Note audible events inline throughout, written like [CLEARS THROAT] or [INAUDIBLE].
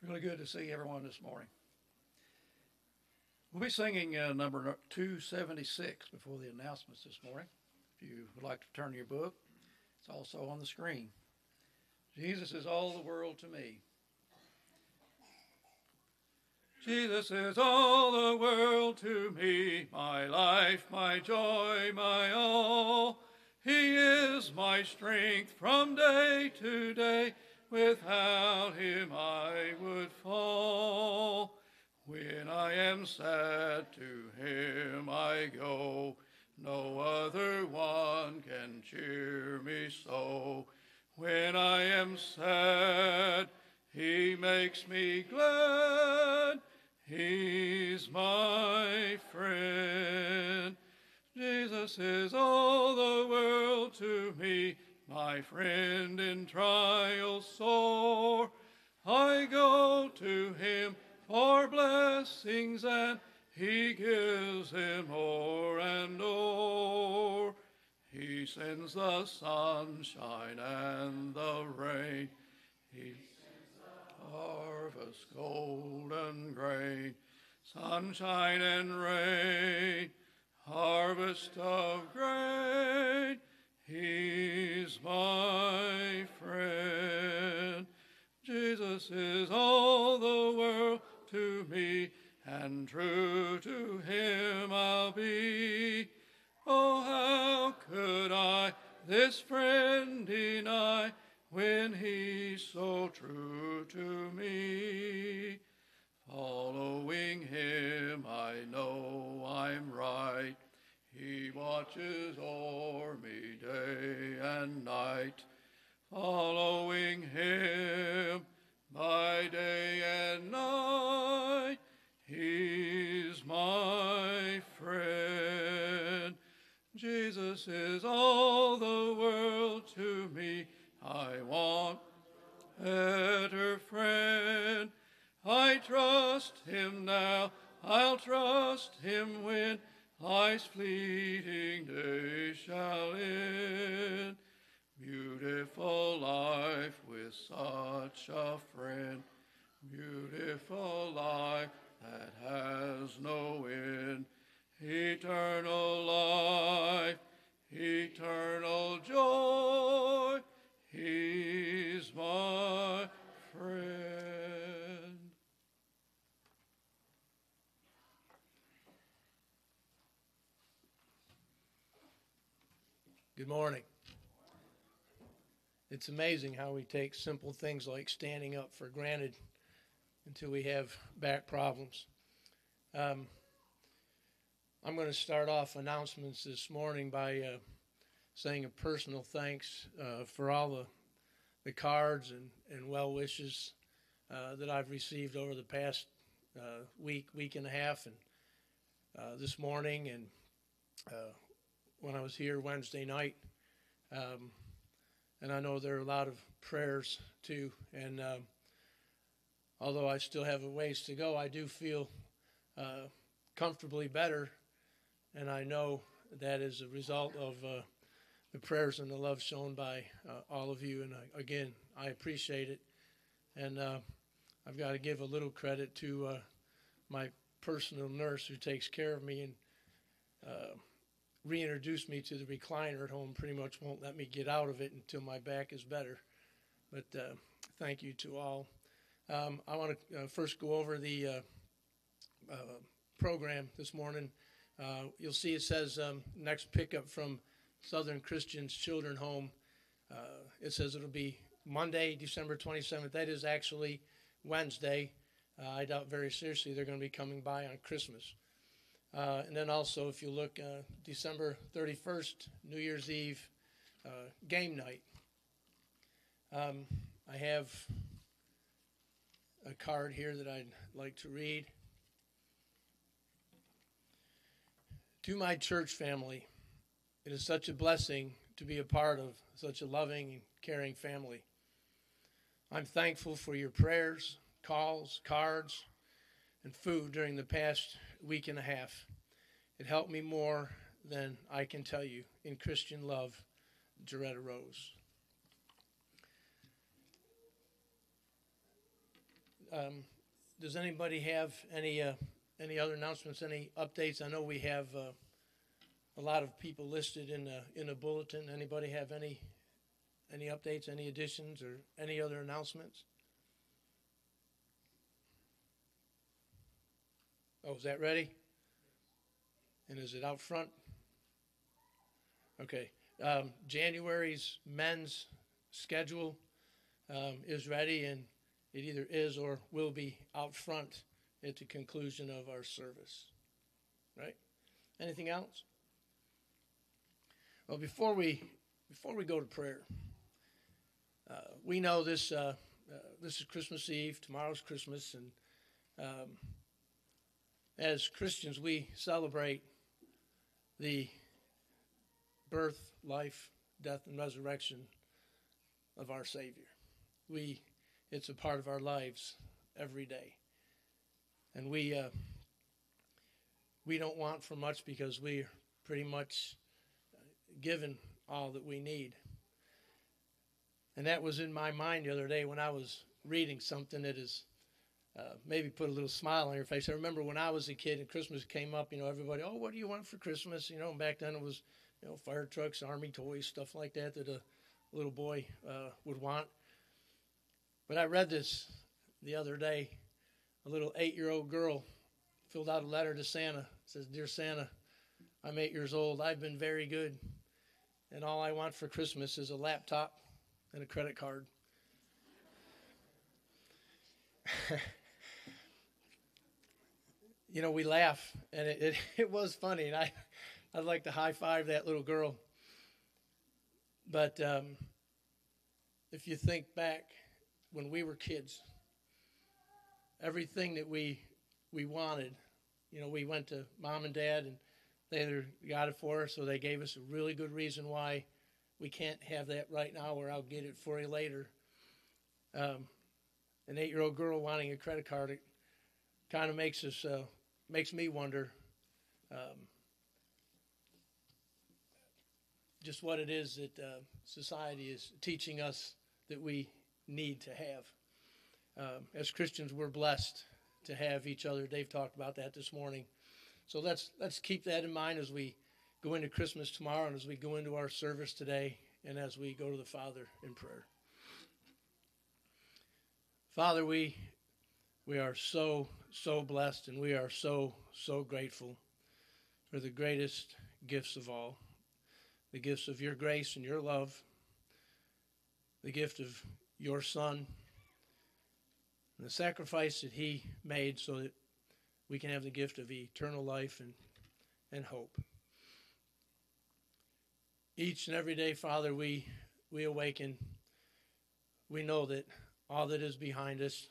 It's really good to see everyone this morning. We'll be singing uh, number 276 before the announcements this morning. If you would like to turn your book, it's also on the screen. Jesus is all the world to me. Jesus is all the world to me, my life, my joy, my all. He is my strength from day to day. Without him I would fall. When I am sad, to him I go. No other one can cheer me so. When I am sad, he makes me glad. He's my friend. Jesus is all the world to me, my friend in trial sore. I go to him for blessings and he gives him more and more. He sends the sunshine and the rain. He sends the harvest golden grain. Sunshine and rain, harvest of grain. He's my friend. Jesus is all the world to me, and true to him I'll be. Oh, how could I this friend deny when he's so true to me? Following him, I know I'm right. He watches o'er me day and night. Following him, by day and night. He's my friend. Jesus is all the world to me. I want better friend. I trust him now. I'll trust him when life's fleeting day shall end. Beautiful life with such a friend. Beautiful life that has no end. Eternal life, eternal joy. He's my friend. Morning. It's amazing how we take simple things like standing up for granted until we have back problems. Um, I'm going to start off announcements this morning by uh, saying a personal thanks uh, for all the, the cards and, and well wishes uh, that I've received over the past uh, week, week and a half, and uh, this morning, and uh, when I was here Wednesday night. Um, and I know there are a lot of prayers too. And um, although I still have a ways to go, I do feel uh, comfortably better, and I know that is a result of uh, the prayers and the love shown by uh, all of you. And uh, again, I appreciate it. And uh, I've got to give a little credit to uh, my personal nurse who takes care of me and reintroduced me to the recliner at home. Pretty much won't let me get out of it until my back is better. But uh, thank you to all. Um, I want to uh, first go over the uh, uh program this morning. Uh, you'll see it says um, next pickup from Southern Christians Children Home. It says it'll be Monday, December 27th. That is actually Wednesday. I doubt very seriously they're going to be coming by on Christmas. Uh, and then also, if you look, uh, December 31st, New Year's Eve, uh, game night. Um, I have a card here that I'd like to read. To my church family, it is such a blessing to be a part of such a loving and caring family. I'm thankful for your prayers, calls, cards, and food during the past week and a half. It helped me more than I can tell you in Christian love, Doretta Rose. Um, does anybody have any uh, any other announcements? Any updates? I know we have uh, a lot of people listed in the in the bulletin. Anybody have any any updates? Any additions or any other announcements? Oh, is that ready? And is it out front? Okay. Um, January's men's schedule um, is ready, and it either is or will be out front at the conclusion of our service. Right? Anything else? Well, before we before we go to prayer, uh, we know this uh, uh, this is Christmas Eve. Tomorrow's Christmas, and um, as Christians, we celebrate the birth, life, death, and resurrection of our Savior. We, it's a part of our lives every day, and we uh, we don't want for much because we're pretty much given all that we need. And that was in my mind the other day when I was reading something that is uh, maybe put a little smile on your face. I remember when I was a kid and Christmas came up, you know, everybody, oh, what do you want for Christmas? You know, back then it was, you know, fire trucks, army toys, stuff like that that a little boy uh, would want. But I read this the other day. A little eight year old girl filled out a letter to Santa. It says, Dear Santa, I'm eight years old. I've been very good. And all I want for Christmas is a laptop and a credit card. [LAUGHS] you know, we laugh, and it, it, [LAUGHS] it, was funny, and I, I'd like to high five that little girl. But um, if you think back when we were kids, everything that we we wanted, you know, we went to mom and dad, and they either got it for us, or they gave us a really good reason why we can't have that right now, or I'll get it for you later. Um, an eight-year-old girl wanting a credit card, it kind of makes us uh, makes me wonder um, just what it is that uh, society is teaching us that we need to have. Um, as Christians, we're blessed to have each other. Dave talked about that this morning. So let's let's keep that in mind as we go into Christmas tomorrow and as we go into our service today and as we go to the Father in prayer. Father, we we are so so blessed and we are so so grateful for the greatest gifts of all. The gifts of your grace and your love. The gift of your son and the sacrifice that he made so that we can have the gift of eternal life and, and hope. Each and every day, Father, we, we awaken. We know that all that is behind us,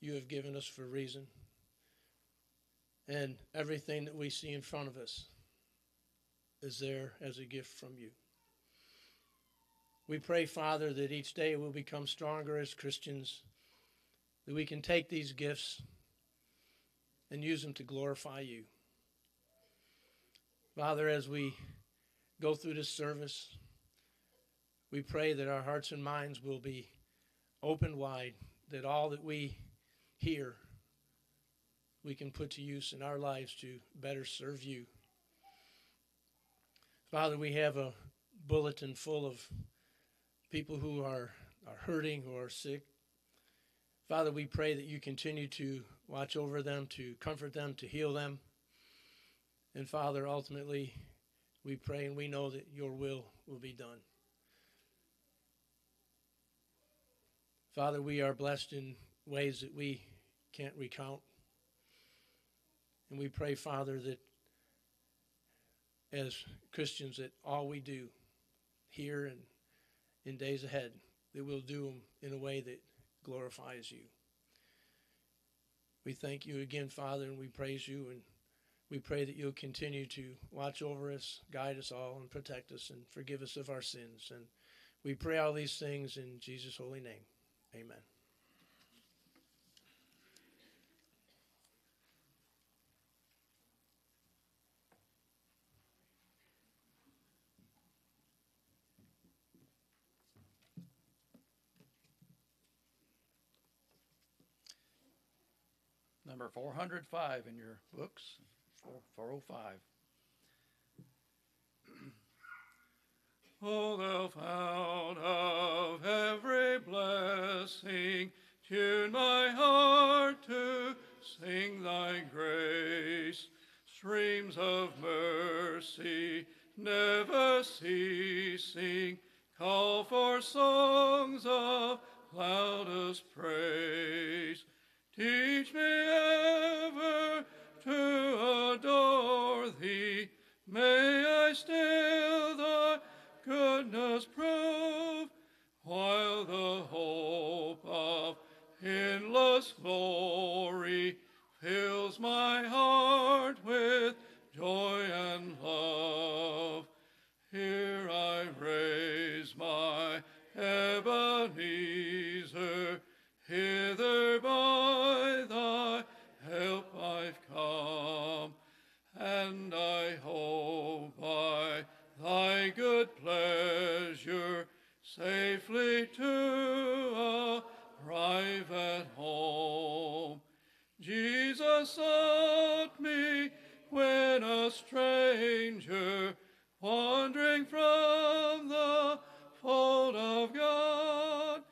you have given us for reason. And everything that we see in front of us is there as a gift from you. We pray, Father, that each day we'll become stronger as Christians, that we can take these gifts and use them to glorify you. Father, as we go through this service, we pray that our hearts and minds will be opened wide, that all that we hear we can put to use in our lives to better serve you. Father, we have a bulletin full of people who are, are hurting, who are sick. Father, we pray that you continue to watch over them, to comfort them, to heal them. And Father, ultimately, we pray and we know that your will will be done. Father, we are blessed in ways that we can't recount. And we pray, Father, that as Christians, that all we do here and in days ahead, that we'll do them in a way that glorifies you. We thank you again, Father, and we praise you, and we pray that you'll continue to watch over us, guide us all, and protect us, and forgive us of our sins. And we pray all these things in Jesus' holy name. Amen. Number 405 in your books, 405. O thou [CLEARS THROAT] fount of every blessing, tune my heart to sing thy grace. Streams of mercy never ceasing, call for songs of loudest praise. Teach me ever to adore thee. May I still thy goodness prove, while the hope of endless glory fills my heart with joy and safely to arrive at home. Jesus sought me when a stranger, wandering from the fold of God,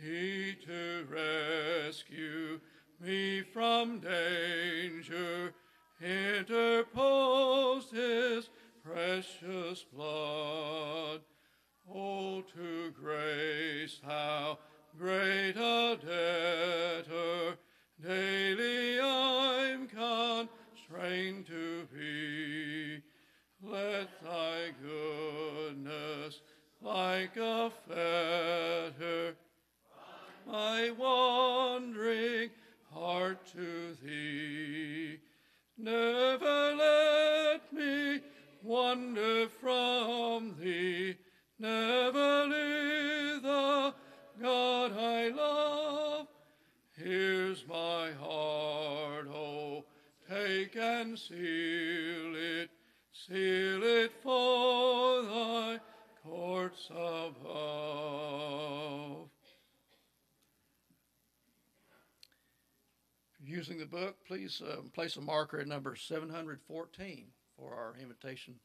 he to rescue me from danger interposed his precious blood. Oh, to grace, how great a debtor daily I'm constrained to be. Let thy goodness, like a fetter, my wandering heart to thee. Never let me wander from thee. Never leave the God I love. Here's my heart, oh, take and seal it, seal it for thy courts above. Using the book, please uh, place a marker at number 714 for our invitation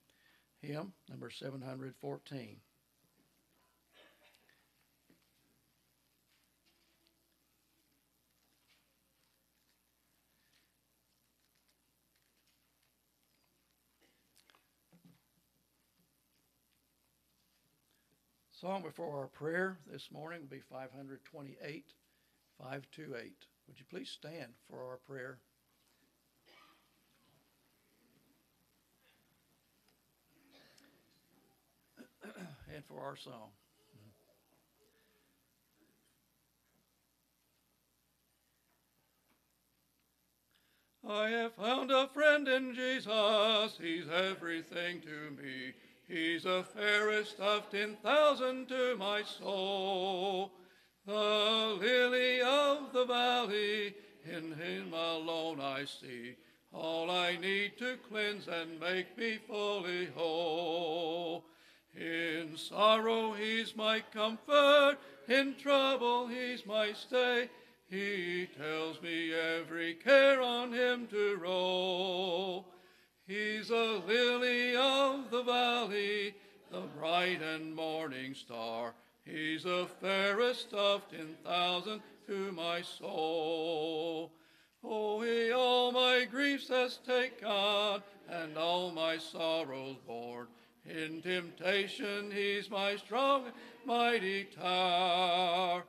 hymn, number 714. Song before our prayer this morning will be 528, 528. Would you please stand for our prayer? [CLEARS THROAT] and for our song. I have found a friend in Jesus, he's everything to me. He's the fairest of ten thousand to my soul, the lily of the valley, in him alone I see all I need to cleanse and make me fully whole. In sorrow he's my comfort, in trouble he's my stay. He tells me every care on him to roll. He's a lily of the valley, the bright and morning star. He's the fairest of ten thousand to my soul. Oh, he all my griefs has taken, and all my sorrows borne. In temptation he's my strong, mighty tower.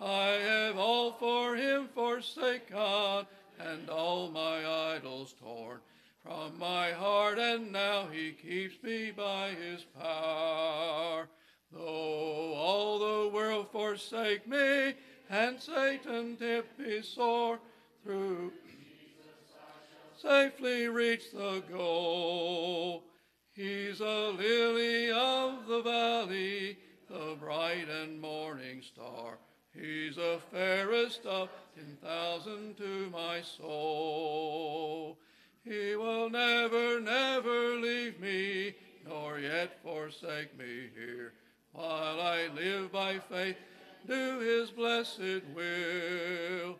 I have all for him forsaken, and all my idols torn from my heart, and now he keeps me by his power. Though all the world forsake me, and Satan tempt me sore, through Jesus, safely reach the goal. He's a lily of the valley, the bright and morning star. He's the fairest of ten thousand to my soul. He will never, never leave me, nor yet forsake me here, while I live by faith, do his blessed will.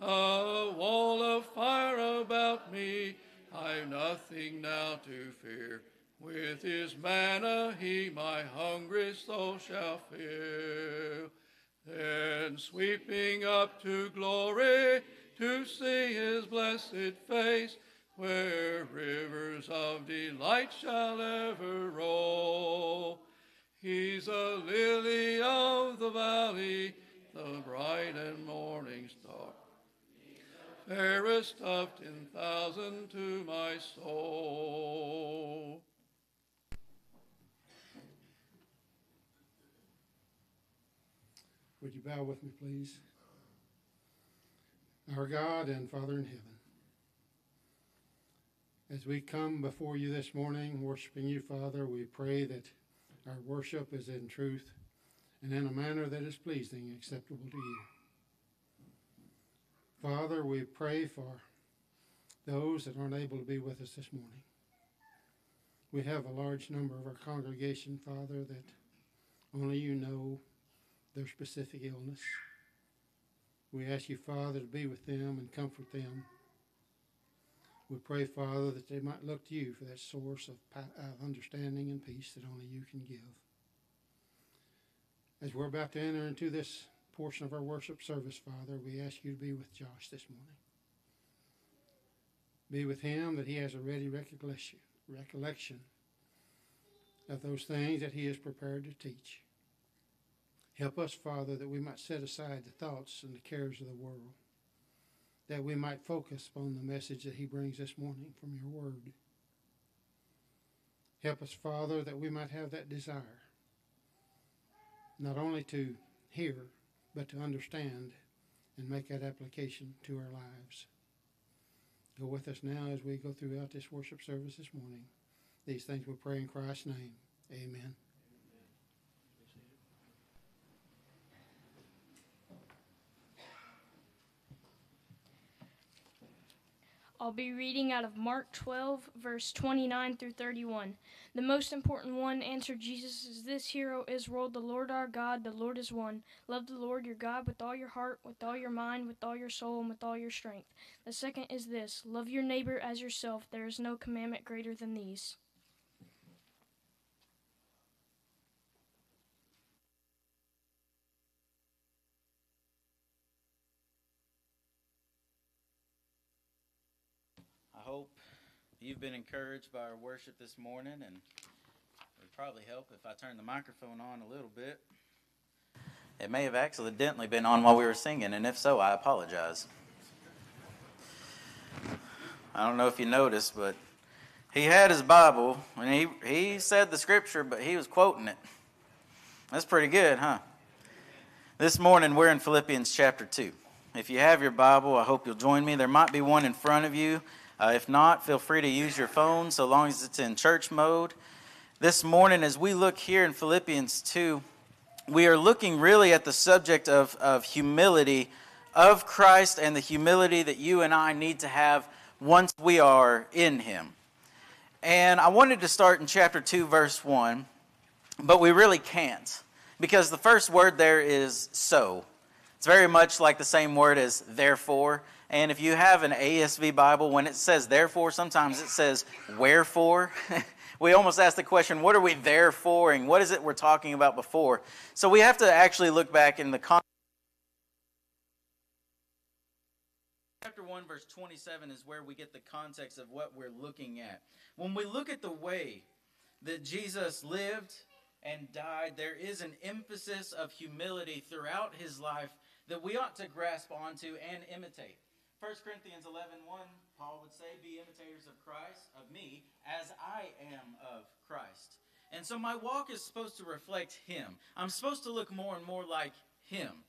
A wall of fire about me. I've nothing now to fear. With his manna he my hungry soul shall fill. Then sweeping up to glory to see his blessed face, where rivers of delight shall ever roll. He's a lily of the valley, the bright and morning star fairest of ten thousand to my soul. Would you bow with me, please? Our God and Father in heaven, as we come before you this morning, worshiping you, Father, we pray that our worship is in truth and in a manner that is pleasing acceptable to you. Father, we pray for those that aren't able to be with us this morning. We have a large number of our congregation, Father, that only you know their specific illness. We ask you, Father, to be with them and comfort them. We pray, Father, that they might look to you for that source of, of understanding and peace that only you can give. As we're about to enter into this portion of our worship service, Father, we ask you to be with Josh this morning. Be with him that he has a ready recollection, recollection of those things that he is prepared to teach. Help us, Father, that we might set aside the thoughts and the cares of the world, that we might focus upon the message that he brings this morning from your word. Help us, Father, that we might have that desire, not only to hear, but to understand and make that application to our lives. Go with us now as we go throughout this worship service this morning. These things we pray in Christ's name. Amen. I'll be reading out of Mark 12, verse 29 through 31. The most important one answered Jesus is this hero Israel, the Lord our God, the Lord is one. Love the Lord your God with all your heart, with all your mind, with all your soul, and with all your strength. The second is this love your neighbor as yourself. There is no commandment greater than these. Hope you've been encouraged by our worship this morning, and it would probably help if I turn the microphone on a little bit. It may have accidentally been on while we were singing, and if so, I apologize. I don't know if you noticed, but he had his Bible, and he, he said the scripture, but he was quoting it. That's pretty good, huh? This morning, we're in Philippians chapter 2. If you have your Bible, I hope you'll join me. There might be one in front of you. Uh, if not, feel free to use your phone so long as it's in church mode. This morning, as we look here in Philippians 2, we are looking really at the subject of, of humility of Christ and the humility that you and I need to have once we are in Him. And I wanted to start in chapter 2, verse 1, but we really can't because the first word there is so. It's very much like the same word as therefore. And if you have an ASV Bible, when it says therefore, sometimes it says wherefore. [LAUGHS] we almost ask the question, what are we there for? And what is it we're talking about before? So we have to actually look back in the context. Chapter 1, verse 27 is where we get the context of what we're looking at. When we look at the way that Jesus lived and died, there is an emphasis of humility throughout his life that we ought to grasp onto and imitate. 1 Corinthians 11 1, Paul would say, Be imitators of Christ, of me, as I am of Christ. And so my walk is supposed to reflect Him. I'm supposed to look more and more like Him.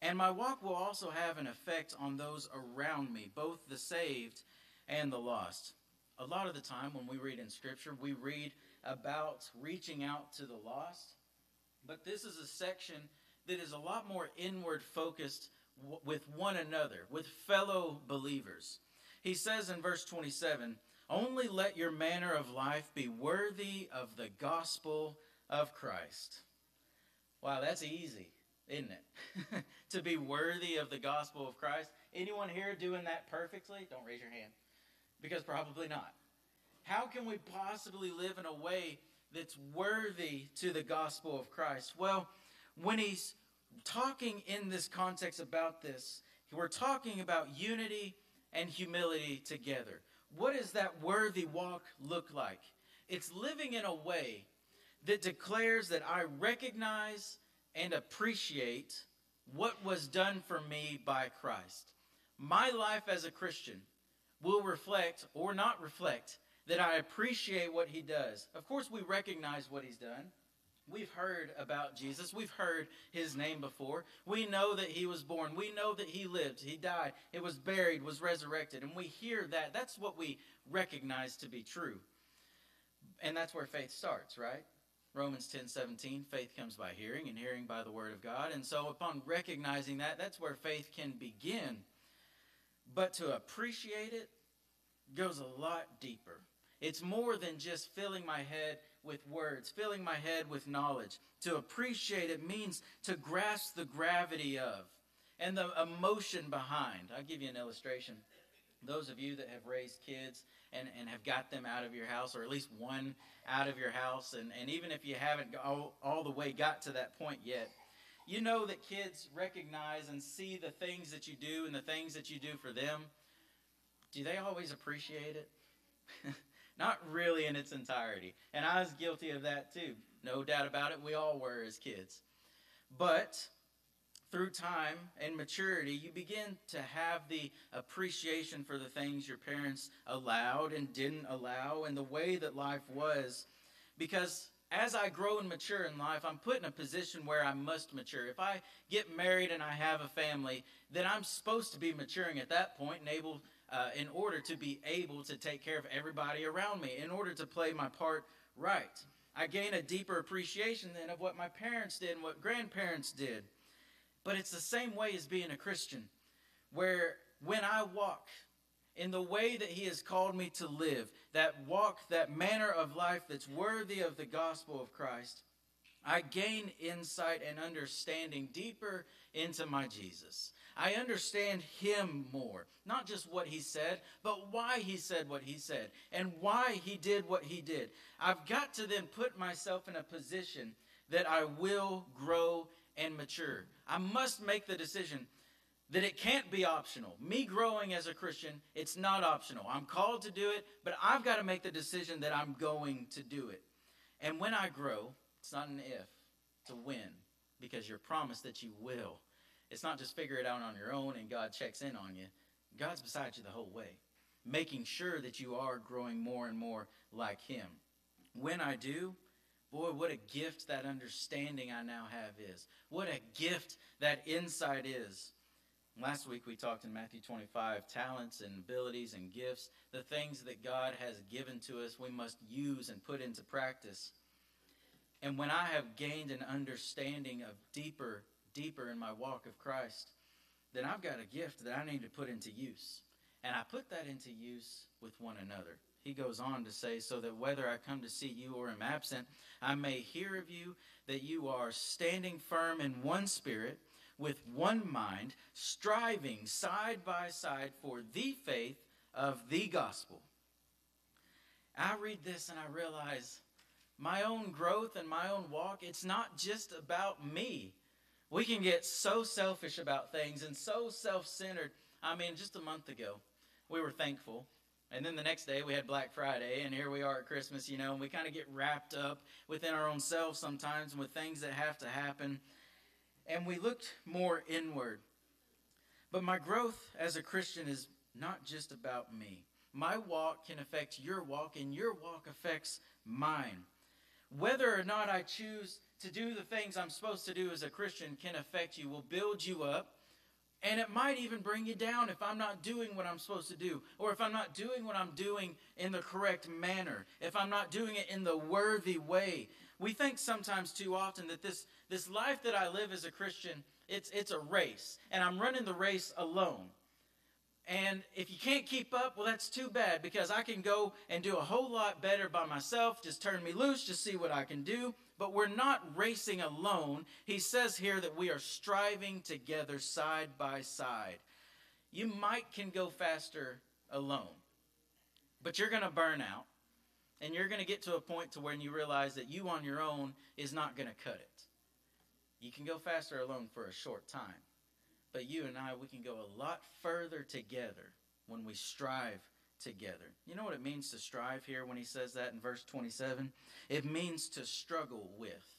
And my walk will also have an effect on those around me, both the saved and the lost. A lot of the time when we read in Scripture, we read about reaching out to the lost. But this is a section that is a lot more inward focused with one another, with fellow believers. He says in verse 27 Only let your manner of life be worthy of the gospel of Christ. Wow, that's easy, isn't it? [LAUGHS] to be worthy of the gospel of Christ. Anyone here doing that perfectly? Don't raise your hand. Because probably not. How can we possibly live in a way that's worthy to the gospel of Christ? Well, when he's talking in this context about this, we're talking about unity and humility together. What does that worthy walk look like? It's living in a way that declares that I recognize and appreciate what was done for me by Christ. My life as a Christian will reflect or not reflect that I appreciate what he does. Of course, we recognize what he's done. We've heard about Jesus. We've heard his name before. We know that he was born. We know that he lived. He died. It was buried, was resurrected. And we hear that. That's what we recognize to be true. And that's where faith starts, right? Romans 10 17, faith comes by hearing, and hearing by the word of God. And so, upon recognizing that, that's where faith can begin. But to appreciate it goes a lot deeper. It's more than just filling my head with words, filling my head with knowledge. To appreciate it means to grasp the gravity of and the emotion behind. I'll give you an illustration. Those of you that have raised kids and, and have got them out of your house, or at least one out of your house, and, and even if you haven't all, all the way got to that point yet, you know that kids recognize and see the things that you do and the things that you do for them. Do they always appreciate it? [LAUGHS] Not really in its entirety. And I was guilty of that too. No doubt about it. We all were as kids. But through time and maturity, you begin to have the appreciation for the things your parents allowed and didn't allow and the way that life was. Because as I grow and mature in life, I'm put in a position where I must mature. If I get married and I have a family, then I'm supposed to be maturing at that point and able uh, in order to be able to take care of everybody around me, in order to play my part right. I gain a deeper appreciation then of what my parents did and what grandparents did. But it's the same way as being a Christian, where when I walk in the way that He has called me to live, that walk, that manner of life that's worthy of the gospel of Christ, I gain insight and understanding deeper into my Jesus. I understand him more. Not just what he said, but why he said what he said and why he did what he did. I've got to then put myself in a position that I will grow and mature. I must make the decision that it can't be optional. Me growing as a Christian, it's not optional. I'm called to do it, but I've got to make the decision that I'm going to do it. And when I grow, it's not an if, it's a when, because you're promised that you will. It's not just figure it out on your own and God checks in on you. God's beside you the whole way, making sure that you are growing more and more like Him. When I do, boy, what a gift that understanding I now have is. What a gift that insight is. Last week we talked in Matthew 25 talents and abilities and gifts, the things that God has given to us, we must use and put into practice. And when I have gained an understanding of deeper deeper in my walk of Christ, then I've got a gift that I need to put into use. And I put that into use with one another. He goes on to say, So that whether I come to see you or am absent, I may hear of you that you are standing firm in one spirit, with one mind, striving side by side for the faith of the gospel. I read this and I realize my own growth and my own walk, it's not just about me. We can get so selfish about things and so self centered. I mean, just a month ago, we were thankful. And then the next day we had Black Friday, and here we are at Christmas, you know, and we kind of get wrapped up within our own selves sometimes with things that have to happen. And we looked more inward. But my growth as a Christian is not just about me. My walk can affect your walk, and your walk affects mine. Whether or not I choose to do the things I'm supposed to do as a Christian can affect you, will build you up, and it might even bring you down if I'm not doing what I'm supposed to do, or if I'm not doing what I'm doing in the correct manner, if I'm not doing it in the worthy way. We think sometimes too often that this, this life that I live as a Christian, it's, it's a race, and I'm running the race alone. And if you can't keep up, well, that's too bad because I can go and do a whole lot better by myself. Just turn me loose, just see what I can do but we're not racing alone. He says here that we are striving together side by side. you might can go faster alone. But you're going to burn out and you're going to get to a point to when you realize that you on your own is not going to cut it. You can go faster alone for a short time. But you and I, we can go a lot further together when we strive together. You know what it means to strive here when he says that in verse 27? It means to struggle with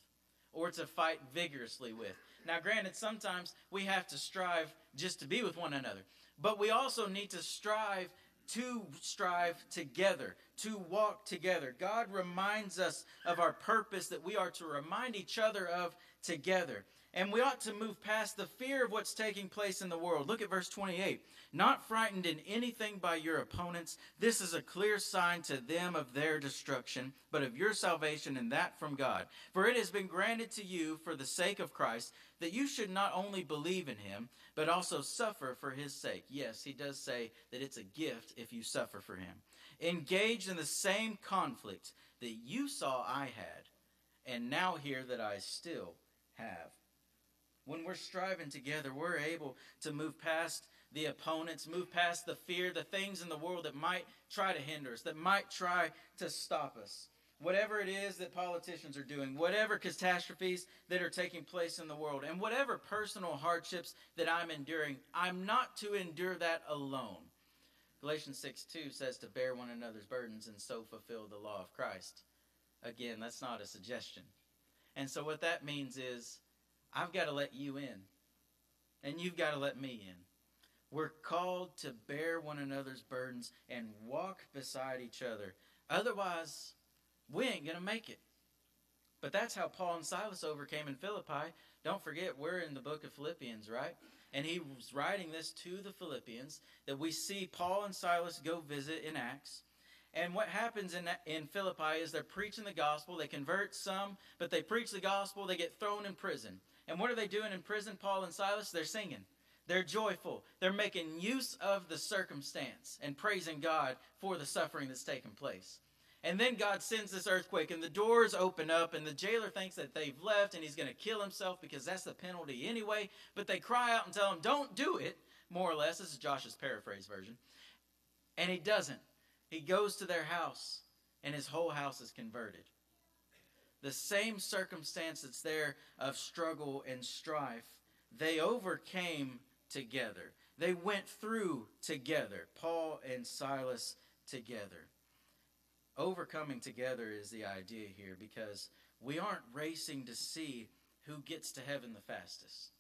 or to fight vigorously with. Now, granted, sometimes we have to strive just to be with one another, but we also need to strive to strive together, to walk together. God reminds us of our purpose that we are to remind each other of together. And we ought to move past the fear of what's taking place in the world. Look at verse 28. Not frightened in anything by your opponents. This is a clear sign to them of their destruction, but of your salvation, and that from God. For it has been granted to you, for the sake of Christ, that you should not only believe in him, but also suffer for his sake. Yes, he does say that it's a gift if you suffer for him. Engaged in the same conflict that you saw I had, and now hear that I still have. When we're striving together, we're able to move past the opponents, move past the fear, the things in the world that might try to hinder us, that might try to stop us. Whatever it is that politicians are doing, whatever catastrophes that are taking place in the world, and whatever personal hardships that I'm enduring, I'm not to endure that alone. Galatians 6 2 says to bear one another's burdens and so fulfill the law of Christ. Again, that's not a suggestion. And so, what that means is I've got to let you in, and you've got to let me in. We're called to bear one another's burdens and walk beside each other. Otherwise, we ain't going to make it. But that's how Paul and Silas overcame in Philippi. Don't forget, we're in the book of Philippians, right? And he was writing this to the Philippians that we see Paul and Silas go visit in Acts. And what happens in, in Philippi is they're preaching the gospel. They convert some, but they preach the gospel. They get thrown in prison. And what are they doing in prison, Paul and Silas? They're singing. They're joyful. They're making use of the circumstance and praising God for the suffering that's taken place. And then God sends this earthquake, and the doors open up, and the jailer thinks that they've left and he's going to kill himself because that's the penalty anyway. But they cry out and tell him, Don't do it, more or less. This is Josh's paraphrase version. And he doesn't. He goes to their house, and his whole house is converted the same circumstance that's there of struggle and strife, they overcame together. They went through together. Paul and Silas together. Overcoming together is the idea here because we aren't racing to see who gets to heaven the fastest.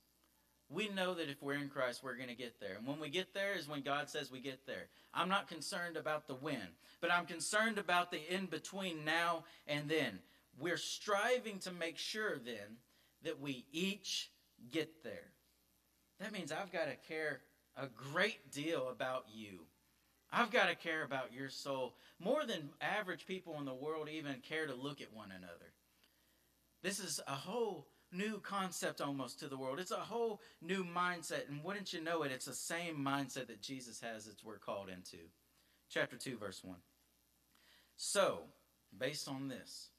We know that if we're in Christ, we're going to get there. And when we get there is when God says we get there. I'm not concerned about the when, but I'm concerned about the in between now and then we're striving to make sure then that we each get there. That means I've got to care a great deal about you. I've got to care about your soul more than average people in the world even care to look at one another. This is a whole new concept almost to the world. It's a whole new mindset. And wouldn't you know it, it's the same mindset that Jesus has that we're called into. Chapter 2, verse 1. So, based on this,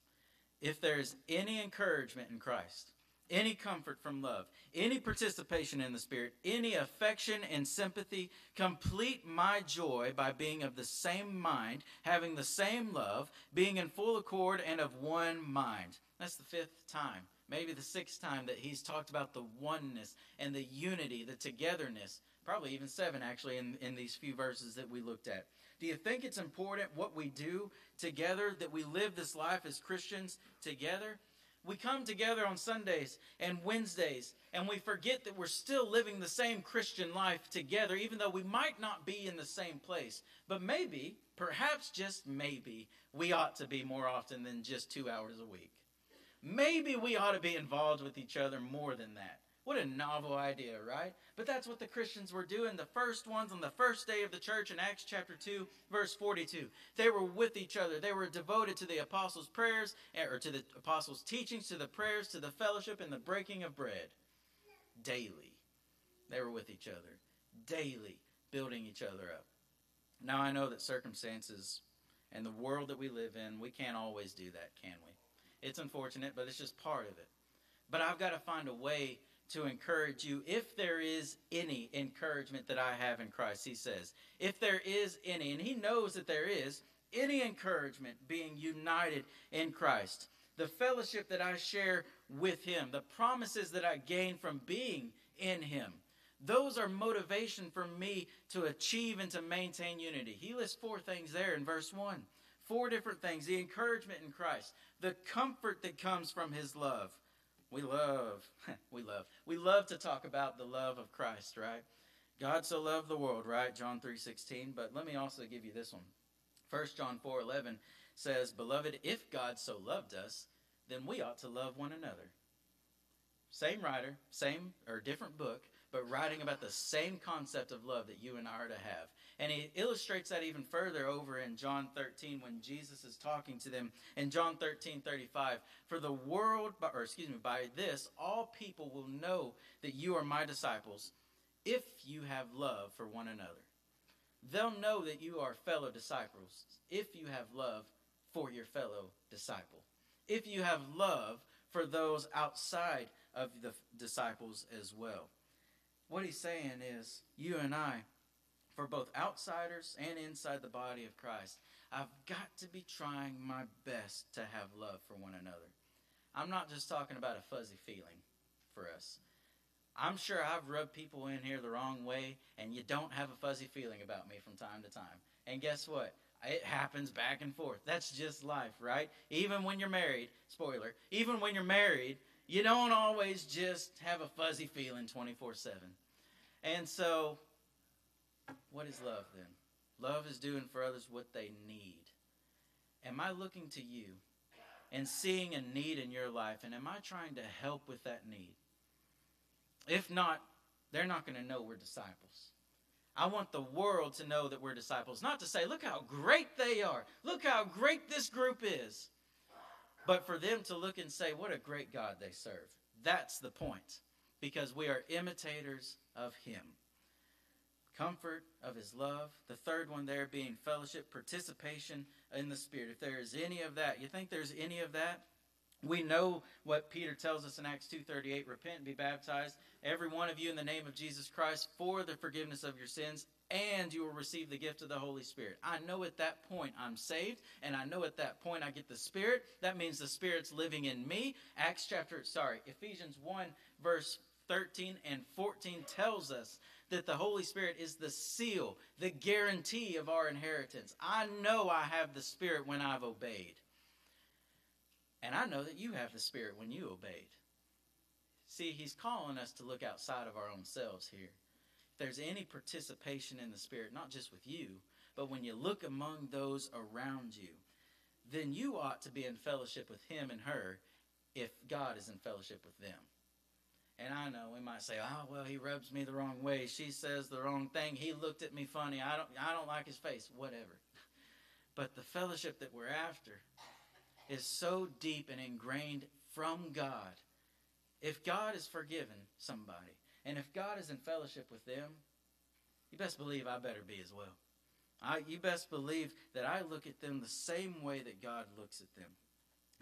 if there's any encouragement in Christ, any comfort from love, any participation in the Spirit, any affection and sympathy, complete my joy by being of the same mind, having the same love, being in full accord and of one mind. That's the fifth time, maybe the sixth time that he's talked about the oneness and the unity, the togetherness. Probably even seven, actually, in, in these few verses that we looked at. Do you think it's important what we do together, that we live this life as Christians together? We come together on Sundays and Wednesdays, and we forget that we're still living the same Christian life together, even though we might not be in the same place. But maybe, perhaps just maybe, we ought to be more often than just two hours a week. Maybe we ought to be involved with each other more than that. What a novel idea, right? But that's what the Christians were doing. The first ones on the first day of the church in Acts chapter 2, verse 42. They were with each other. They were devoted to the apostles' prayers, eh, or to the apostles' teachings, to the prayers, to the fellowship, and the breaking of bread. Daily. They were with each other. Daily building each other up. Now, I know that circumstances and the world that we live in, we can't always do that, can we? It's unfortunate, but it's just part of it. But I've got to find a way to encourage you if there is any encouragement that I have in Christ, he says. If there is any, and he knows that there is any encouragement being united in Christ, the fellowship that I share with him, the promises that I gain from being in him. Those are motivation for me to achieve and to maintain unity. He lists four things there in verse 1. Four different things the encouragement in Christ, the comfort that comes from his love, we love, [LAUGHS] we love, we love to talk about the love of Christ, right? God so loved the world, right? John 3:16. But let me also give you this one. 1 John 4:11 says, "Beloved, if God so loved us, then we ought to love one another." Same writer, same or different book, but writing about the same concept of love that you and I are to have. And he illustrates that even further over in John 13 when Jesus is talking to them in John 13 35. For the world, or excuse me, by this, all people will know that you are my disciples if you have love for one another. They'll know that you are fellow disciples if you have love for your fellow disciple. If you have love for those outside of the disciples as well. What he's saying is, you and I, for both outsiders and inside the body of Christ, I've got to be trying my best to have love for one another. I'm not just talking about a fuzzy feeling for us. I'm sure I've rubbed people in here the wrong way, and you don't have a fuzzy feeling about me from time to time. And guess what? It happens back and forth. That's just life, right? Even when you're married, spoiler, even when you're married, you don't always just have a fuzzy feeling 24 7. And so, what is love then? Love is doing for others what they need. Am I looking to you and seeing a need in your life, and am I trying to help with that need? If not, they're not going to know we're disciples. I want the world to know that we're disciples. Not to say, look how great they are. Look how great this group is. But for them to look and say, what a great God they serve. That's the point. Because we are imitators of Him. Comfort of His love. The third one there being fellowship, participation in the Spirit. If there is any of that, you think there's any of that? We know what Peter tells us in Acts 2:38, repent and be baptized every one of you in the name of Jesus Christ for the forgiveness of your sins and you will receive the gift of the Holy Spirit. I know at that point I'm saved, and I know at that point I get the Spirit. That means the Spirit's living in me. Acts chapter, sorry, Ephesians 1, verse 13 and 14 tells us that the Holy Spirit is the seal, the guarantee of our inheritance. I know I have the Spirit when I've obeyed. And I know that you have the Spirit when you obeyed. See, He's calling us to look outside of our own selves here If there's any participation in the Spirit, not just with you, but when you look among those around you, then you ought to be in fellowship with him and her if God is in fellowship with them. And I know we might say, "Oh, well, he rubs me the wrong way. She says the wrong thing. He looked at me funny. I don't I don't like his face. Whatever." But the fellowship that we're after is so deep and ingrained from God. If God has forgiven somebody, and if God is in fellowship with them, you best believe I better be as well. I, you best believe that I look at them the same way that God looks at them.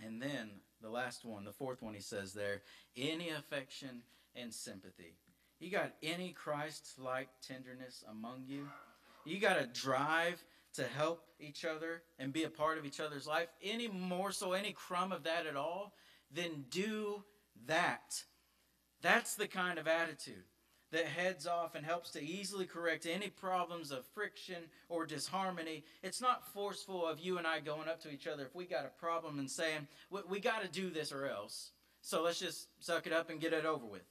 And then the last one, the fourth one, he says there, any affection and sympathy. You got any Christ like tenderness among you? You got a drive to help each other and be a part of each other's life? Any morsel, any crumb of that at all? Then do that. That's the kind of attitude that heads off and helps to easily correct any problems of friction or disharmony. It's not forceful of you and I going up to each other if we got a problem and saying, we, we got to do this or else. So let's just suck it up and get it over with.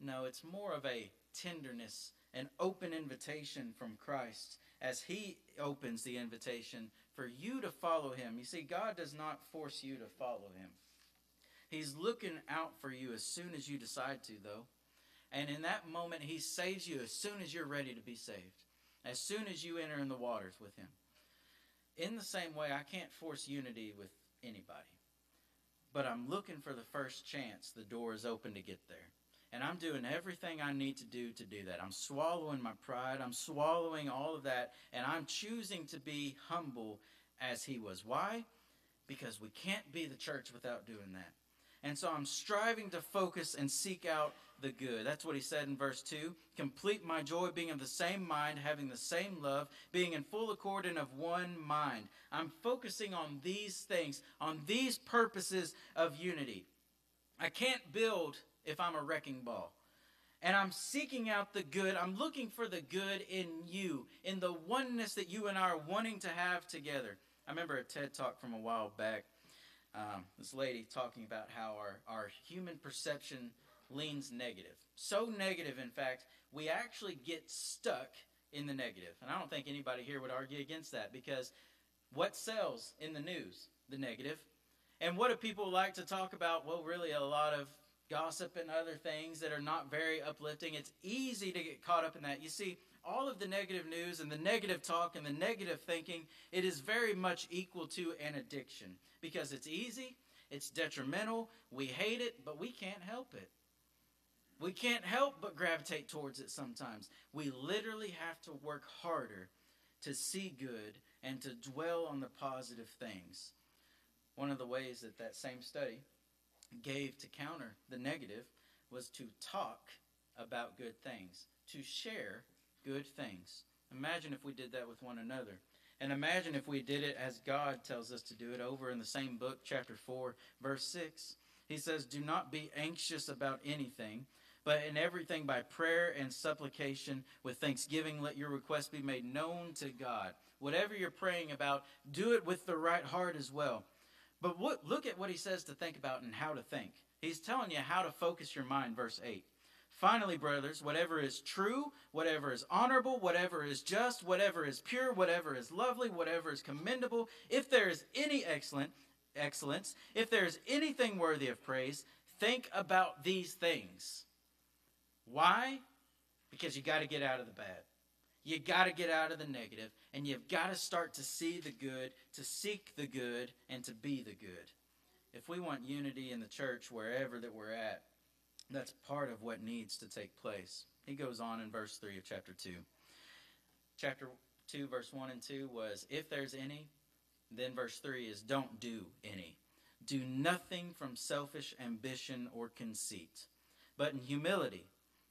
No, it's more of a tenderness, an open invitation from Christ as He opens the invitation for you to follow Him. You see, God does not force you to follow Him. He's looking out for you as soon as you decide to, though. And in that moment, He saves you as soon as you're ready to be saved, as soon as you enter in the waters with Him. In the same way, I can't force unity with anybody. But I'm looking for the first chance the door is open to get there. And I'm doing everything I need to do to do that. I'm swallowing my pride. I'm swallowing all of that. And I'm choosing to be humble as he was. Why? Because we can't be the church without doing that. And so I'm striving to focus and seek out the good. That's what he said in verse 2. Complete my joy, being of the same mind, having the same love, being in full accord and of one mind. I'm focusing on these things, on these purposes of unity. I can't build if I'm a wrecking ball. And I'm seeking out the good. I'm looking for the good in you, in the oneness that you and I are wanting to have together. I remember a TED talk from a while back. Um, this lady talking about how our, our human perception leans negative. So negative, in fact, we actually get stuck in the negative. And I don't think anybody here would argue against that because what sells in the news? The negative. And what do people like to talk about? Well, really, a lot of gossip and other things that are not very uplifting. It's easy to get caught up in that. You see, all of the negative news and the negative talk and the negative thinking, it is very much equal to an addiction because it's easy, it's detrimental, we hate it, but we can't help it. We can't help but gravitate towards it sometimes. We literally have to work harder to see good and to dwell on the positive things. One of the ways that that same study gave to counter the negative was to talk about good things, to share good things. Imagine if we did that with one another. And imagine if we did it as God tells us to do it over in the same book, chapter 4, verse 6. He says, Do not be anxious about anything, but in everything by prayer and supplication with thanksgiving, let your requests be made known to God. Whatever you're praying about, do it with the right heart as well. But what, look at what he says to think about and how to think. He's telling you how to focus your mind, verse 8. Finally, brothers, whatever is true, whatever is honorable, whatever is just, whatever is pure, whatever is lovely, whatever is commendable, if there is any excellent excellence, if there is anything worthy of praise, think about these things. Why? Because you got to get out of the bad. You got to get out of the negative, and you've got to start to see the good, to seek the good, and to be the good. If we want unity in the church wherever that we're at, that's part of what needs to take place. He goes on in verse 3 of chapter 2. Chapter 2, verse 1 and 2 was, If there's any, then verse 3 is, Don't do any. Do nothing from selfish ambition or conceit, but in humility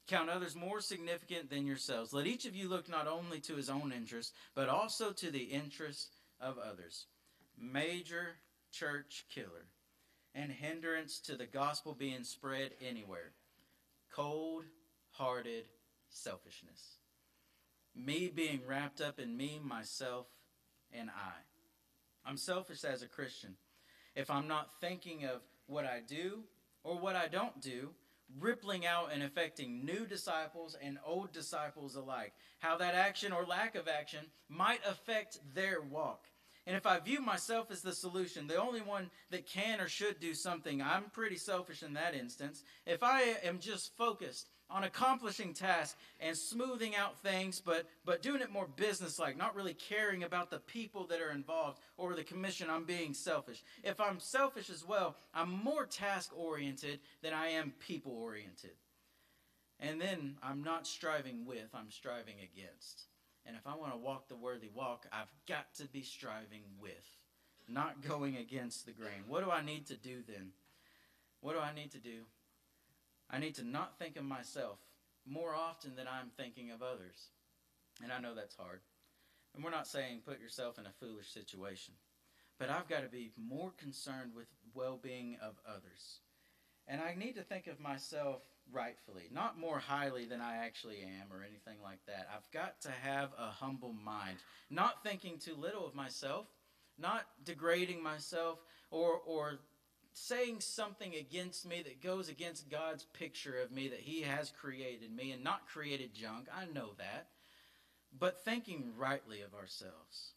Count others more significant than yourselves. Let each of you look not only to his own interest, but also to the interest of others. Major church killer and hindrance to the gospel being spread anywhere. Cold hearted selfishness. Me being wrapped up in me, myself, and I. I'm selfish as a Christian. If I'm not thinking of what I do or what I don't do, rippling out and affecting new disciples and old disciples alike. How that action or lack of action might affect their walk. And if I view myself as the solution, the only one that can or should do something, I'm pretty selfish in that instance. If I am just focused on accomplishing tasks and smoothing out things, but, but doing it more businesslike, not really caring about the people that are involved or the commission. I'm being selfish. If I'm selfish as well, I'm more task oriented than I am people oriented. And then I'm not striving with, I'm striving against. And if I want to walk the worthy walk, I've got to be striving with, not going against the grain. What do I need to do then? What do I need to do? I need to not think of myself more often than I'm thinking of others. And I know that's hard. And we're not saying put yourself in a foolish situation. But I've got to be more concerned with well being of others. And I need to think of myself rightfully, not more highly than I actually am or anything like that. I've got to have a humble mind, not thinking too little of myself, not degrading myself or, or saying something against me that goes against God's picture of me that He has created me and not created junk. I know that. But thinking rightly of ourselves.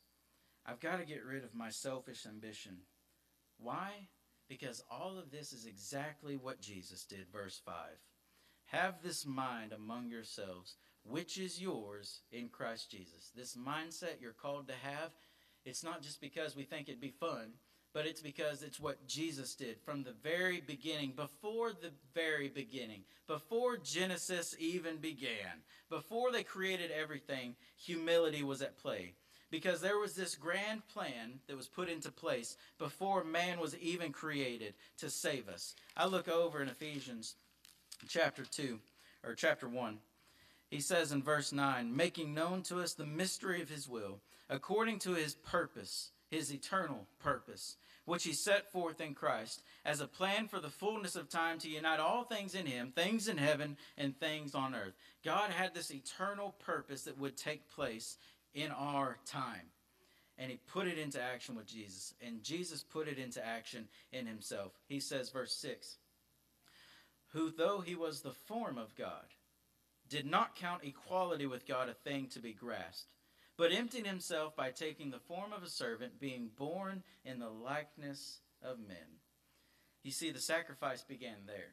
I've got to get rid of my selfish ambition. Why? Because all of this is exactly what Jesus did. Verse 5. Have this mind among yourselves, which is yours in Christ Jesus. This mindset you're called to have, it's not just because we think it'd be fun but it's because it's what Jesus did from the very beginning, before the very beginning, before Genesis even began, before they created everything, humility was at play. Because there was this grand plan that was put into place before man was even created to save us. I look over in Ephesians chapter 2, or chapter 1. He says in verse 9, making known to us the mystery of his will, according to his purpose, his eternal purpose, which he set forth in Christ, as a plan for the fullness of time to unite all things in him, things in heaven and things on earth. God had this eternal purpose that would take place in our time. And he put it into action with Jesus. And Jesus put it into action in himself. He says, verse 6 Who, though he was the form of God, did not count equality with God a thing to be grasped, but emptied himself by taking the form of a servant, being born in the likeness of men. You see, the sacrifice began there.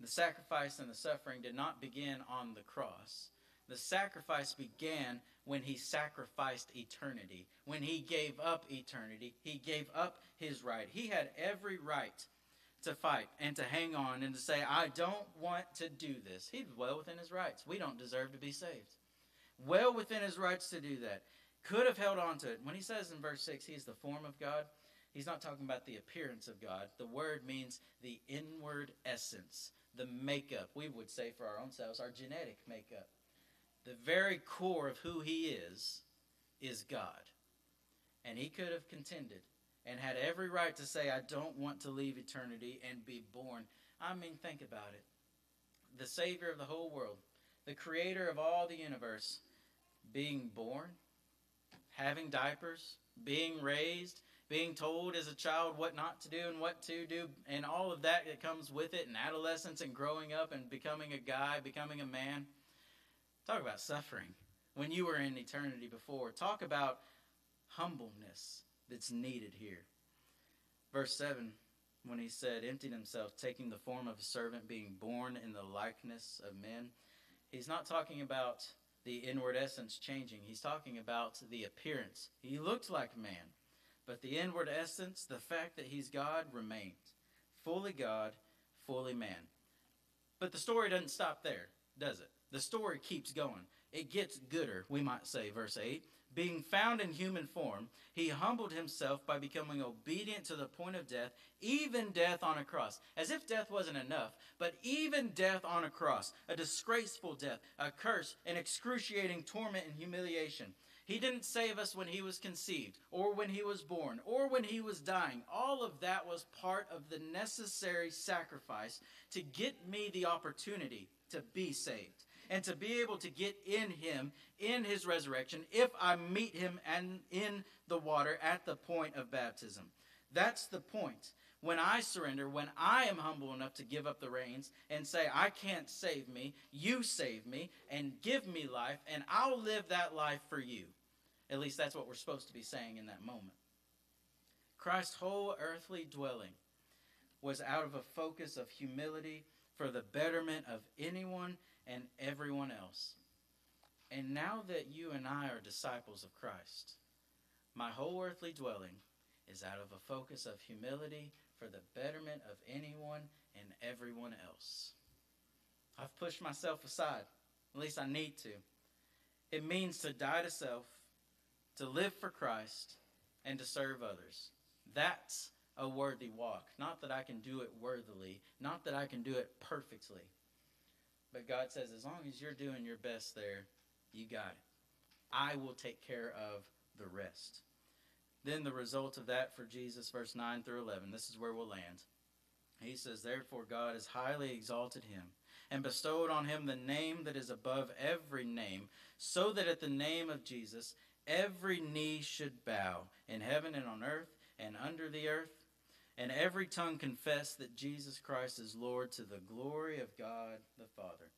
The sacrifice and the suffering did not begin on the cross. The sacrifice began when he sacrificed eternity. When he gave up eternity, he gave up his right. He had every right to fight and to hang on and to say, I don't want to do this. He's well within his rights. We don't deserve to be saved. Well within his rights to do that. Could have held on to it. When he says in verse 6, he's the form of God, he's not talking about the appearance of God. The word means the inward essence, the makeup, we would say for our own selves, our genetic makeup. The very core of who he is, is God. And he could have contended and had every right to say, I don't want to leave eternity and be born. I mean, think about it. The Savior of the whole world, the Creator of all the universe, being born, having diapers, being raised, being told as a child what not to do and what to do, and all of that that comes with it, and adolescence and growing up and becoming a guy, becoming a man. Talk about suffering when you were in eternity before. Talk about humbleness that's needed here. Verse 7, when he said, emptied himself, taking the form of a servant, being born in the likeness of men, he's not talking about the inward essence changing. He's talking about the appearance. He looked like man, but the inward essence, the fact that he's God, remained. Fully God, fully man. But the story doesn't stop there, does it? The story keeps going. It gets gooder, we might say, verse 8 being found in human form, he humbled himself by becoming obedient to the point of death, even death on a cross. As if death wasn't enough, but even death on a cross, a disgraceful death, a curse, an excruciating torment and humiliation. He didn't save us when he was conceived, or when he was born, or when he was dying. All of that was part of the necessary sacrifice to get me the opportunity to be saved and to be able to get in him in his resurrection if I meet him and in the water at the point of baptism. That's the point. When I surrender, when I am humble enough to give up the reins and say, I can't save me, you save me and give me life, and I'll live that life for you. At least that's what we're supposed to be saying in that moment. Christ's whole earthly dwelling was out of a focus of humility for the betterment of anyone and everyone else. And now that you and I are disciples of Christ, my whole earthly dwelling is out of a focus of humility for the betterment of anyone and everyone else. I've pushed myself aside. At least I need to. It means to die to self, to live for Christ, and to serve others. That's a worthy walk. Not that I can do it worthily, not that I can do it perfectly, but God says, as long as you're doing your best there, you got it. I will take care of the rest. Then the result of that for Jesus, verse 9 through 11, this is where we'll land. He says, Therefore God has highly exalted him and bestowed on him the name that is above every name, so that at the name of Jesus every knee should bow in heaven and on earth and under the earth, and every tongue confess that Jesus Christ is Lord to the glory of God the Father.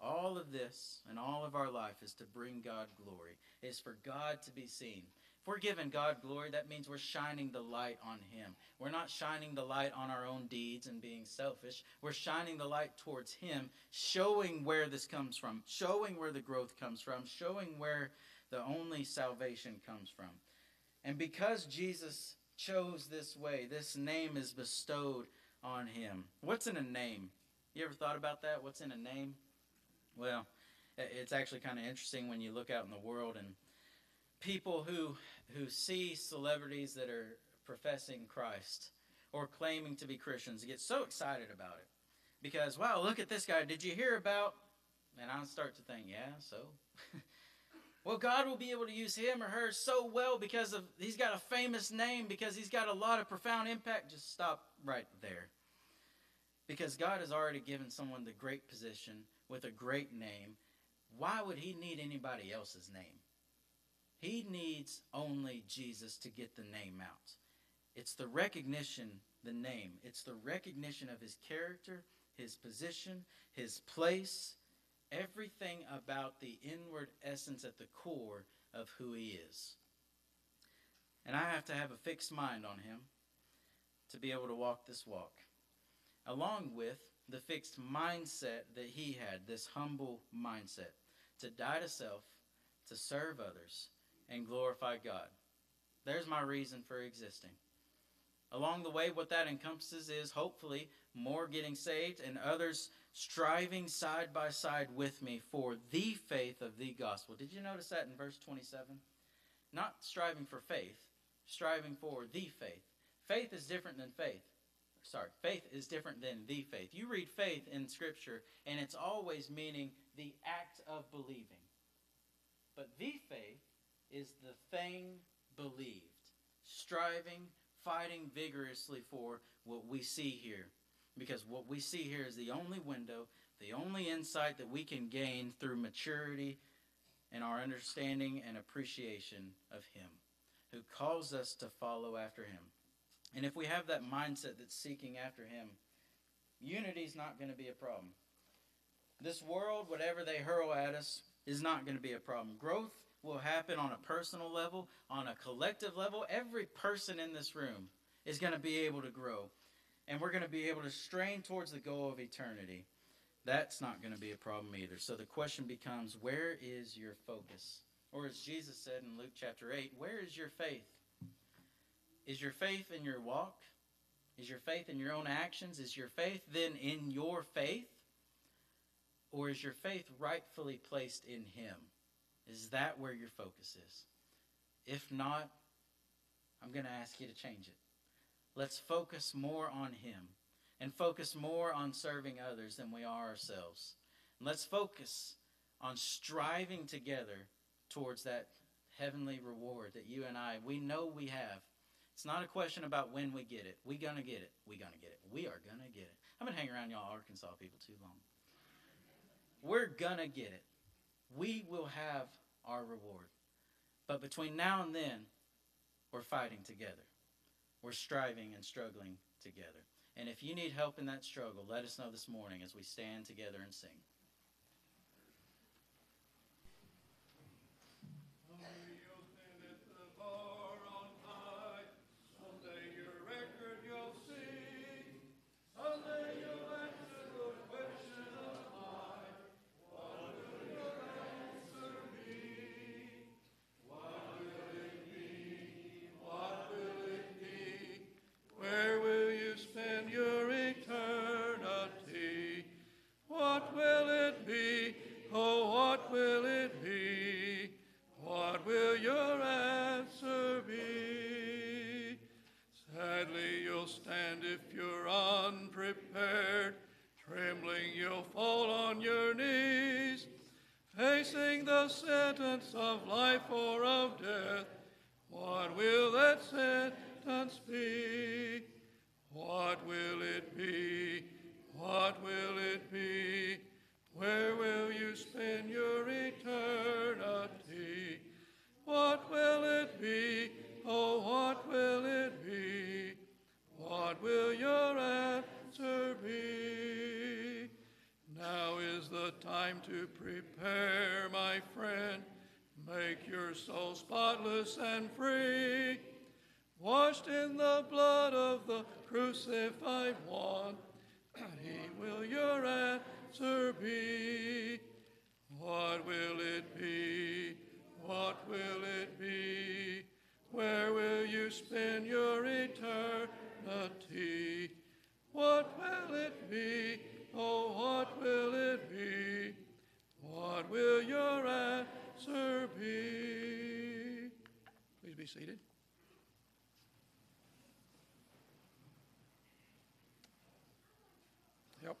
All of this and all of our life is to bring God glory, is for God to be seen. If we're giving God glory, that means we're shining the light on Him. We're not shining the light on our own deeds and being selfish. We're shining the light towards Him, showing where this comes from, showing where the growth comes from, showing where the only salvation comes from. And because Jesus chose this way. This name is bestowed on him. What's in a name? You ever thought about that? What's in a name? Well, it's actually kind of interesting when you look out in the world and people who who see celebrities that are professing Christ or claiming to be Christians get so excited about it Because, wow, look at this guy. Did you hear about? And I start to think, yeah, so. [LAUGHS] well, God will be able to use him or her so well because of he's got a famous name, because he's got a lot of profound impact. Just stop right there. Because God has already given someone the great position with a great name. Why would he need anybody else's name? He needs only Jesus to get the name out. It's the recognition, the name. It's the recognition of his character, his position, his place, everything about the inward essence at the core of who he is. And I have to have a fixed mind on him to be able to walk this walk, along with the fixed mindset that he had, this humble mindset to die to self, to serve others, and glorify God. There's my reason for existing. Along the way, what that encompasses is hopefully more getting saved and others striving side by side with me for the faith of the gospel. Did you notice that in verse 27? Not striving for faith, striving for the faith. Faith is different than faith. Sorry, faith is different than the faith. You read faith in Scripture, and it's always meaning the act of believing. But the faith is the thing believed, striving, fighting vigorously for what we see here. Because what we see here is the only window, the only insight that we can gain through maturity and our understanding and appreciation of Him, who calls us to follow after Him. And if we have that mindset that's seeking after Him, unity is not going to be a problem. This world, whatever they hurl at us, is not going to be a problem. Growth will happen on a personal level, on a collective level. Every person in this room is going to be able to grow. And we're going to be able to strain towards the goal of eternity. That's not going to be a problem either. So the question becomes where is your focus? Or as Jesus said in Luke chapter 8, where is your faith? Is your faith in your walk? Is your faith in your own actions? Is your faith then in your faith? Or is your faith rightfully placed in Him? Is that where your focus is? If not, I'm going to ask you to change it. Let's focus more on Him and focus more on serving others than we are ourselves. And let's focus on striving together towards that heavenly reward that you and I, we know we have. It's not a question about when we get it. We gonna get it. We gonna get it. We are gonna get it. I've been hanging around y'all Arkansas people too long. We're gonna get it we will have our reward. But between now and then, we're fighting together. We're striving and struggling together. And if you need help in that struggle, let us know this morning as we stand together and sing.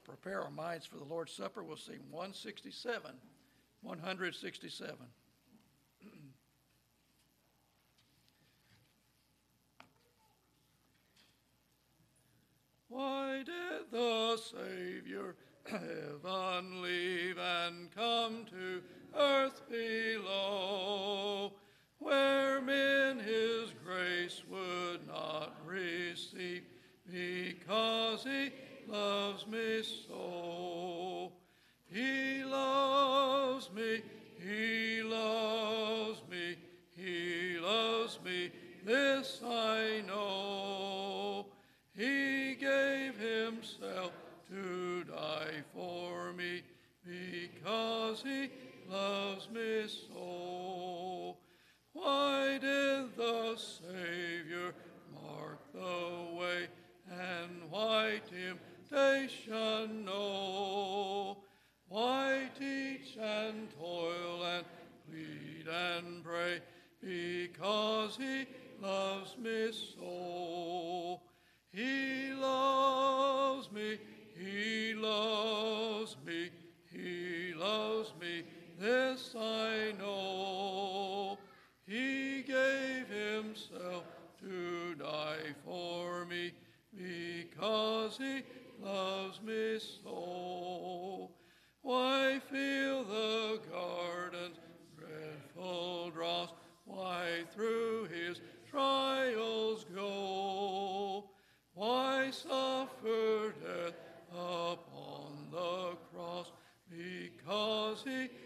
prepare our minds for the Lord's Supper, we'll sing 167. 167. mercy.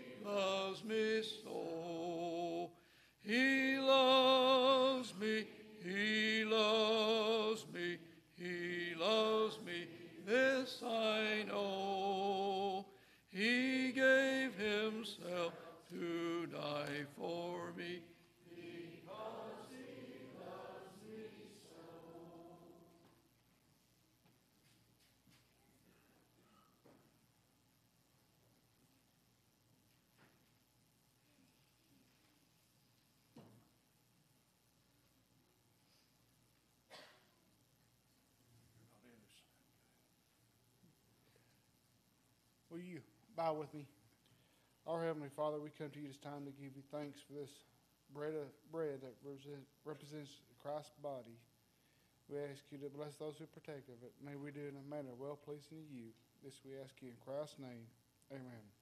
Will you bow with me? Our Heavenly Father, we come to you this time to give you thanks for this bread, of, bread that represents Christ's body. We ask you to bless those who partake of it. May we do it in a manner well pleasing to you. This we ask you in Christ's name. Amen.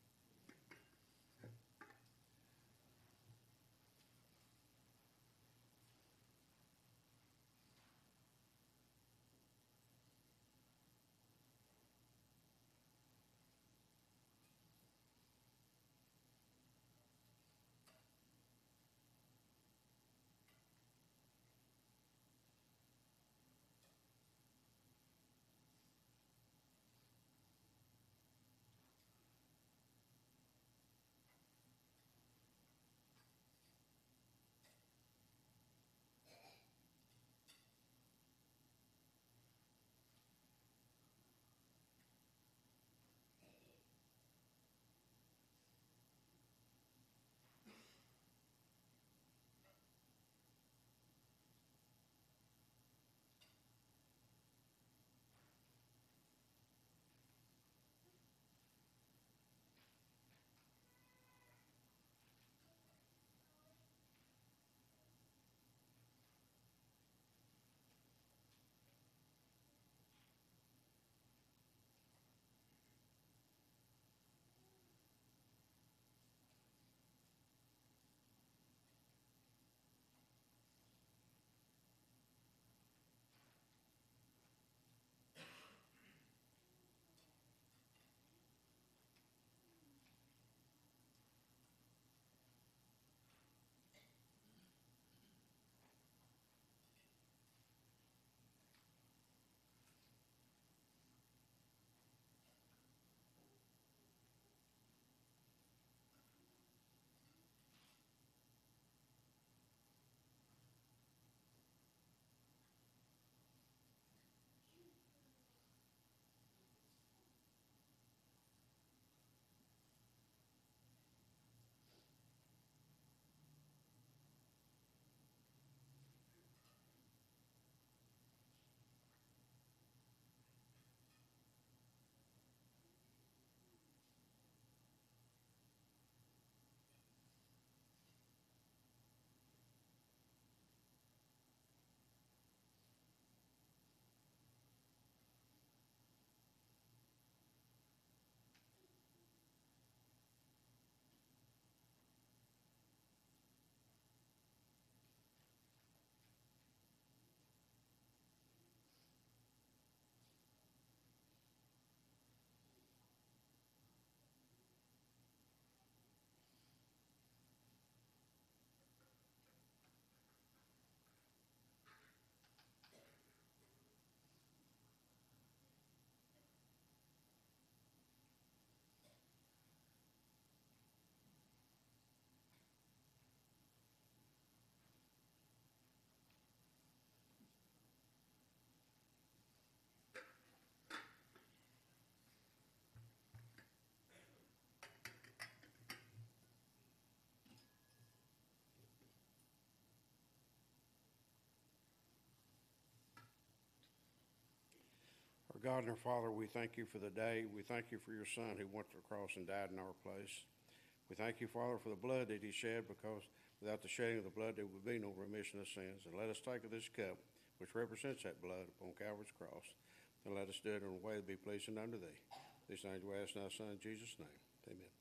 Our God and our Father, we thank you for the day. We thank you for your Son who went to the cross and died in our place. We thank you, Father, for the blood that he shed because without the shedding of the blood, there would be no remission of sins. And let us take of this cup, which represents that blood upon Calvary's cross, and let us do it in a way that be pleasing unto thee. These things we ask in thy Son, Jesus' name. Amen.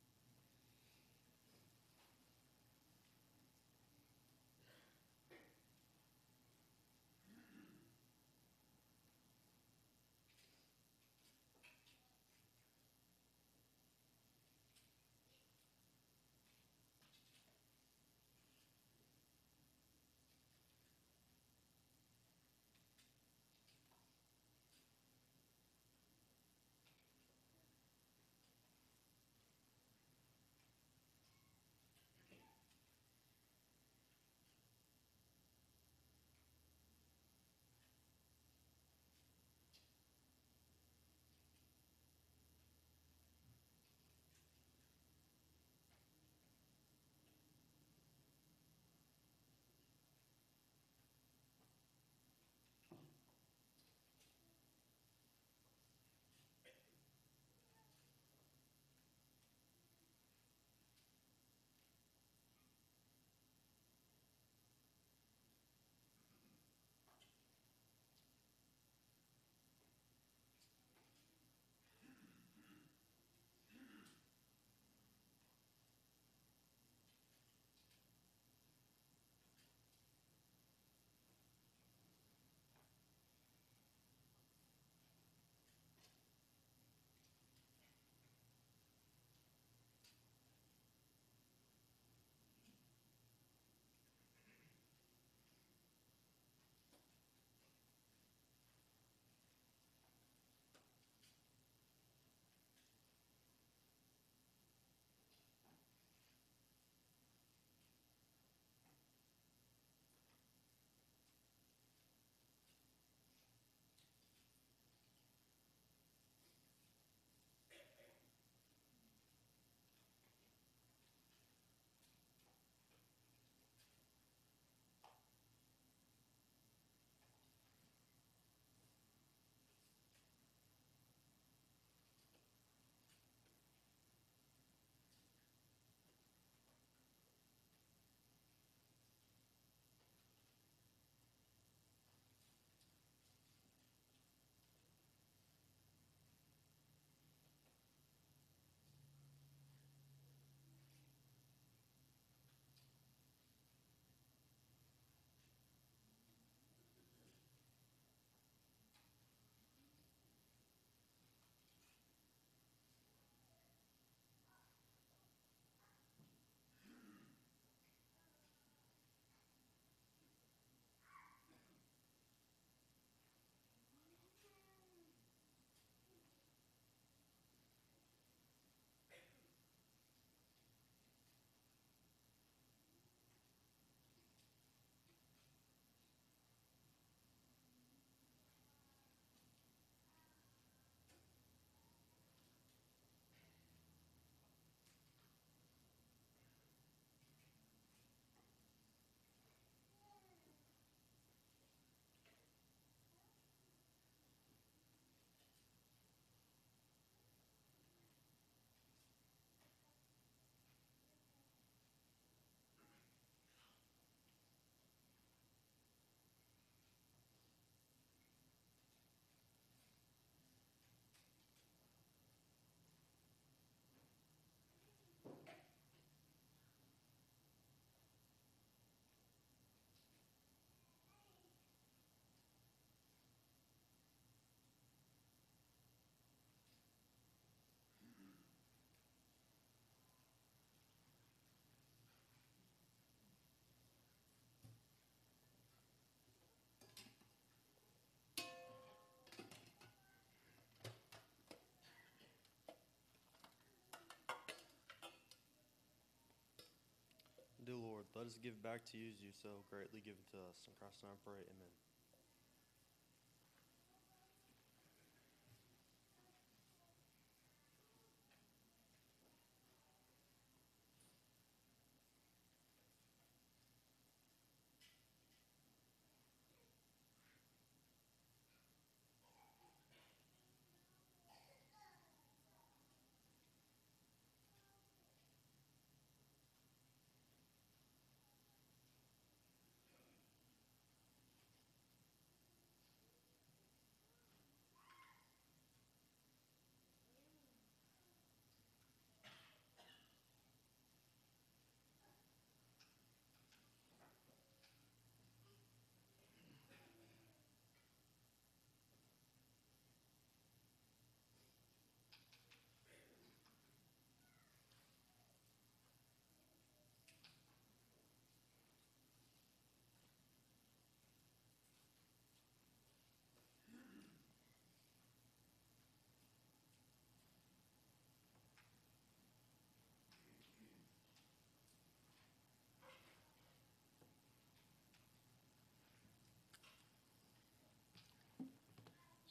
Lord, let us give back to you as you so greatly given to us. In Christ's name I pray, amen.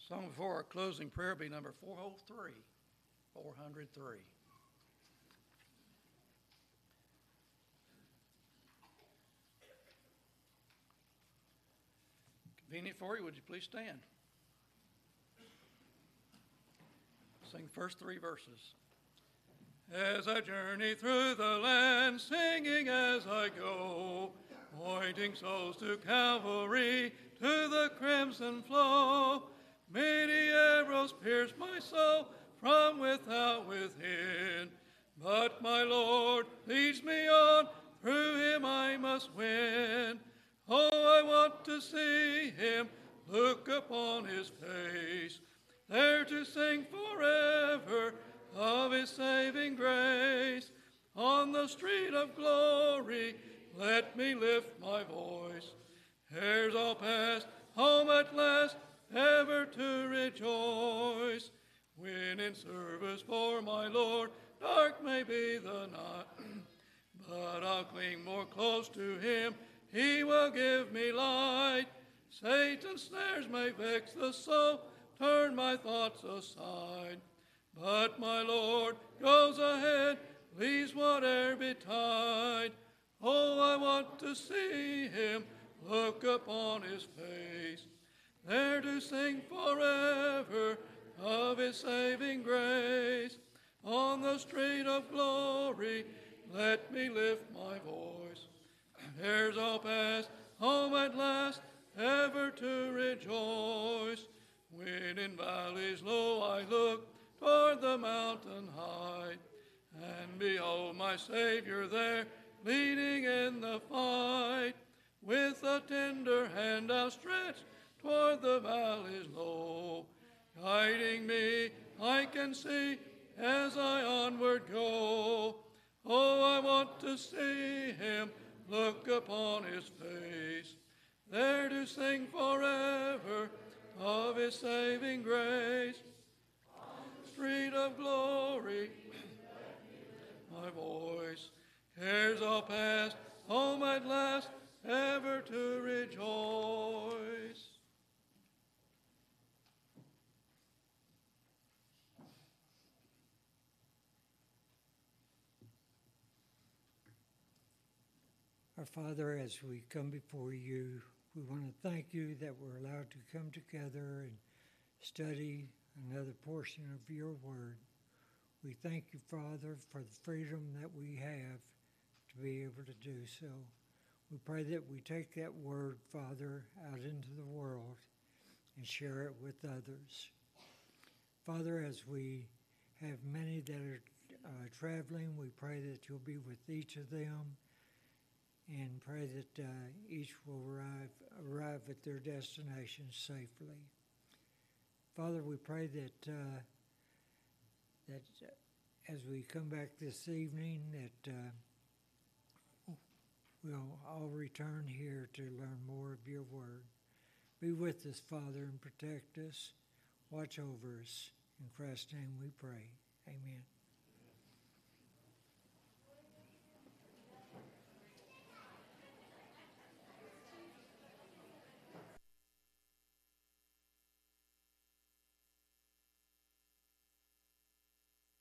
Song before our closing prayer be number 403. 403. Convenient for you, would you please stand? Sing the first three verses. As I journey through the land, singing as I go, pointing souls to Calvary, to the crimson flow. Many arrows pierce my soul from without within, but my Lord leads me on, through him I must win. Oh, I want to see him, look upon his face, there to sing forever of his saving grace. On the street of glory, let me lift my voice. Cares all past, home at last, ever to rejoice. When in service for my Lord, dark may be the night, [CLEARS THROAT] but I'll cling more close to him he will give me light. Satan's snares may vex the soul, turn my thoughts aside. But my Lord goes ahead, leaves whate'er betide. Oh, I want to see him, look upon his face, there to sing forever of his saving grace. On the street of glory, let me lift my voice [CLEARS THROAT] cares all past, home at last, ever to rejoice. When in valleys low I look toward the mountain high, and behold my Savior there, leading in the fight. With a tender hand outstretched toward the valleys low, guiding me, I can see as I onward go. Oh, I want to see him look upon his face, there to sing forever of his saving grace. Street of glory, my voice, cares all past, home at last, ever to rejoice. Our Father, as we come before you, we want to thank you that we're allowed to come together and study another portion of your word. We thank you, Father, for the freedom that we have to be able to do so. We pray that we take that word, Father, out into the world and share it with others. Father, as we have many that are uh, traveling, we pray that you'll be with each of them and pray that uh, each will arrive, arrive at their destination safely. Father, we pray that uh, that uh, as we come back this evening, that uh, we'll all return here to learn more of your word. Be with us, Father, and protect us. Watch over us. In Christ's name we pray. Amen.